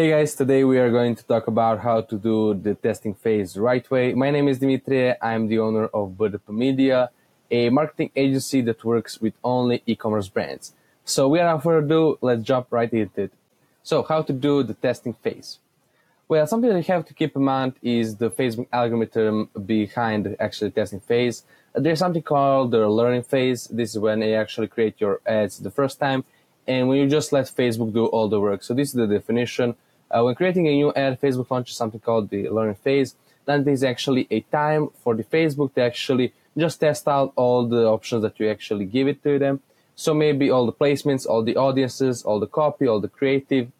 Hey guys, today we are going to talk about how to do the testing phase right way. My name is Dimitri. I'm the owner of BDP Media, a marketing agency that works with only e-commerce brands. So without further ado, let's jump right into it. So how to do the testing phase? Well, something that you have to keep in mind is the Facebook algorithm behind the actually testing phase. There's something called the learning phase. This is when you actually create your ads the first time and when you just let Facebook do all the work. So this is the definition. Uh, when creating a new ad, Facebook launches something called the learning phase. That is actually a time for the Facebook to actually just test out all the options that you actually give it to them. So maybe all the placements, all the audiences, all the copy, all the creative.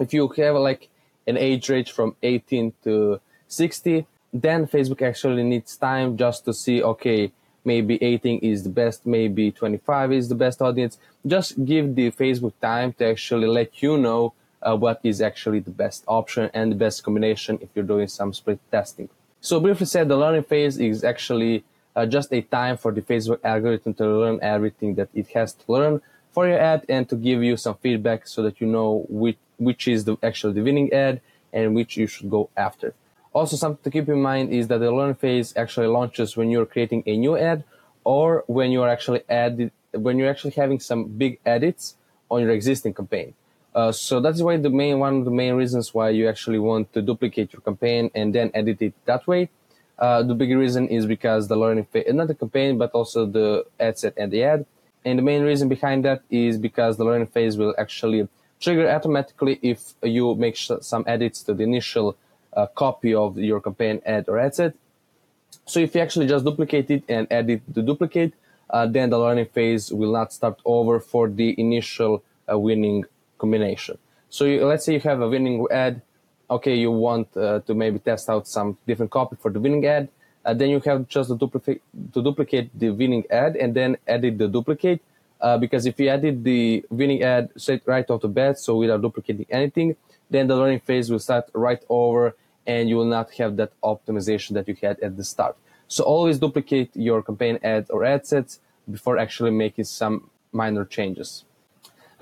If you have like an age range from 18 to 60, then Facebook actually needs time just to see, okay, maybe 18 is the best, maybe 25 is the best audience. Just give the Facebook time to actually let you know uh, what is actually the best option and the best combination if you're doing some split testing. So briefly said, the learning phase is actually uh, just a time for the Facebook algorithm to learn everything that it has to learn for your ad and to give you some feedback so that you know which, which is the actually the winning ad and which you should go after. Also, something to keep in mind is that the learn phase actually launches when you're creating a new ad or when you're actually added, when you're actually having some big edits on your existing campaign. Uh, so that's why the main one of the main reasons why you actually want to duplicate your campaign and then edit it that way. Uh, the big reason is because the learning phase, not the campaign, but also the ad set and the ad. And the main reason behind that is because the learning phase will actually trigger automatically if you make some edits to the initial uh, copy of your campaign ad or ad set. So if you actually just duplicate it and edit the duplicate, uh, then the learning phase will not start over for the initial uh, winning combination. So you, let's say you have a winning ad. Okay, you want uh, to maybe test out some different copy for the winning ad. Uh, then you have just to duplicate, to duplicate the winning ad and then edit the duplicate. Uh, because if you edit the winning ad straight right off the bat, so without duplicating anything, then the learning phase will start right over and you will not have that optimization that you had at the start. So always duplicate your campaign ad or ad sets before actually making some minor changes.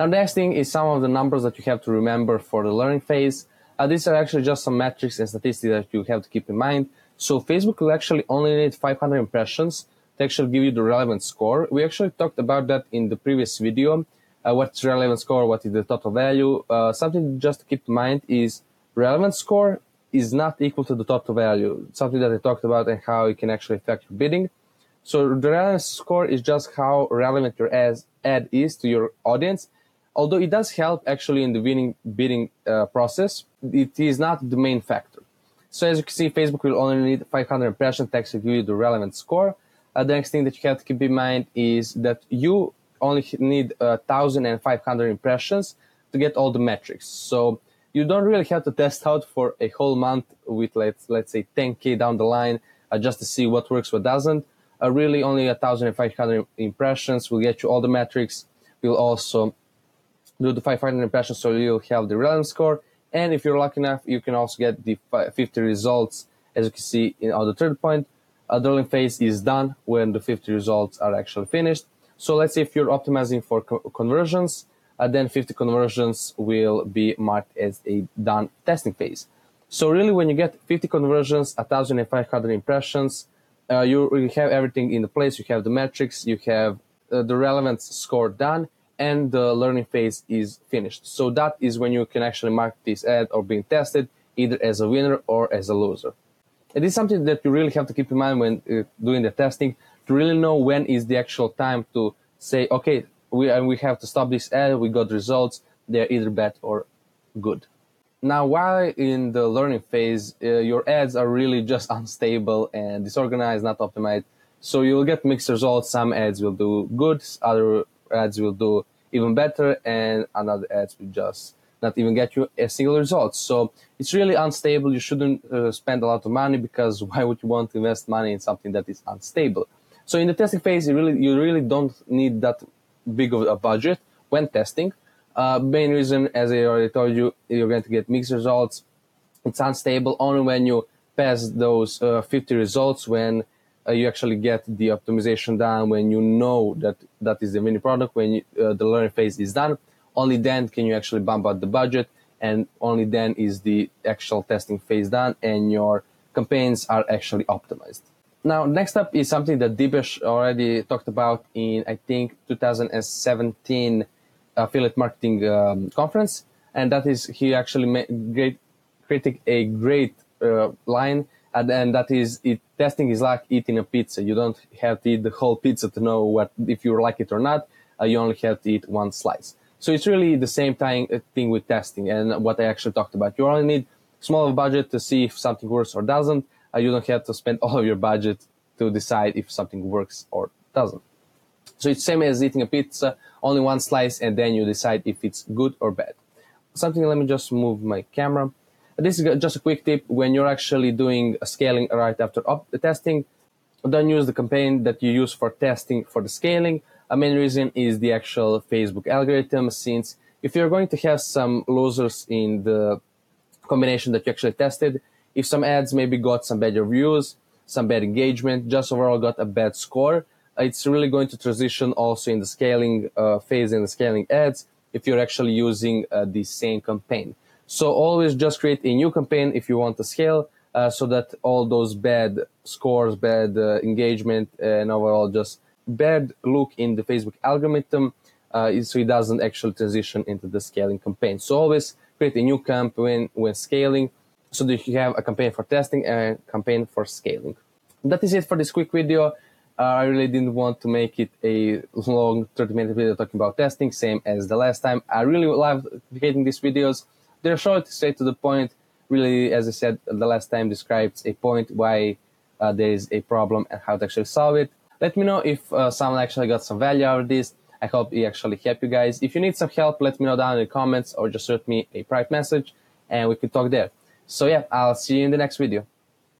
Now, next thing is some of the numbers that you have to remember for the learning phase. Uh, these are actually just some metrics and statistics that you have to keep in mind. So Facebook will actually only need 500 impressions to actually give you the relevant score. We actually talked about that in the previous video. Uh, what's relevant score? What is the total value? Uh, something just to keep in mind is relevant score is not equal to the total value. Something that I talked about and how it can actually affect your bidding. So the relevance score is just how relevant your ad is to your audience although it does help actually in the winning bidding uh, process, it is not the main factor. So as you can see, Facebook will only need 500 impressions to actually give you the relevant score. Uh, the next thing that you have to keep in mind is that you only need uh, 1,500 impressions to get all the metrics. So you don't really have to test out for a whole month with let's let's say 10k down the line uh, just to see what works, what doesn't. Uh, really, only 1,500 impressions will get you all the metrics. Will also do the 500 impressions so you'll have the relevant score. And if you're lucky enough, you can also get the 50 results. As you can see in, on the third point, a learning phase is done when the 50 results are actually finished. So let's say if you're optimizing for co conversions, uh, then 50 conversions will be marked as a done testing phase. So really, when you get 50 conversions, 1,500 impressions, uh, you, you have everything in the place. You have the metrics, you have uh, the relevance score done, and the learning phase is finished. So that is when you can actually mark this ad or being tested either as a winner or as a loser. It is something that you really have to keep in mind when uh, doing the testing to really know when is the actual time to say, okay, we, uh, we have to stop this ad, we got results, they're either bad or good. Now, while in the learning phase, uh, your ads are really just unstable and disorganized, not optimized. So you'll get mixed results. Some ads will do good, other ads will do even better, and another ads will just not even get you a single result. So it's really unstable. You shouldn't uh, spend a lot of money because why would you want to invest money in something that is unstable? So in the testing phase, you really you really don't need that big of a budget when testing. Uh, main reason, as I already told you, you're going to get mixed results. It's unstable only when you pass those uh, 50 results when uh, you actually get the optimization done when you know that that is the mini product when you, uh, the learning phase is done only then can you actually bump out the budget and only then is the actual testing phase done and your campaigns are actually optimized. Now, next up is something that Depesh already talked about in, I think, 2017 affiliate marketing um, conference, and that is he actually made great, critic a great uh, line, and, and that is it. Testing is like eating a pizza. You don't have to eat the whole pizza to know what if you like it or not. Uh, you only have to eat one slice. So it's really the same thing, uh, thing with testing and what I actually talked about. You only need small budget to see if something works or doesn't. Uh, you don't have to spend all of your budget to decide if something works or doesn't. So it's same as eating a pizza, only one slice, and then you decide if it's good or bad. Something, let me just move my camera. This is just a quick tip. When you're actually doing scaling right after the testing, don't use the campaign that you use for testing for the scaling. A main reason is the actual Facebook algorithm, since if you're going to have some losers in the combination that you actually tested, if some ads maybe got some bad reviews, some bad engagement, just overall got a bad score, it's really going to transition also in the scaling uh, phase in the scaling ads if you're actually using uh, the same campaign. So always just create a new campaign if you want to scale uh, so that all those bad scores, bad uh, engagement, and overall just bad look in the Facebook algorithm uh, so it doesn't actually transition into the scaling campaign. So always create a new campaign when scaling so that you have a campaign for testing and a campaign for scaling. That is it for this quick video. Uh, I really didn't want to make it a long 30 minute video talking about testing, same as the last time. I really love creating these videos. They're short, straight to the point. Really, as I said, the last time describes a point why uh, there is a problem and how to actually solve it. Let me know if uh, someone actually got some value out of this. I hope it actually helped you guys. If you need some help, let me know down in the comments or just shoot me a private message and we can talk there. So yeah, I'll see you in the next video.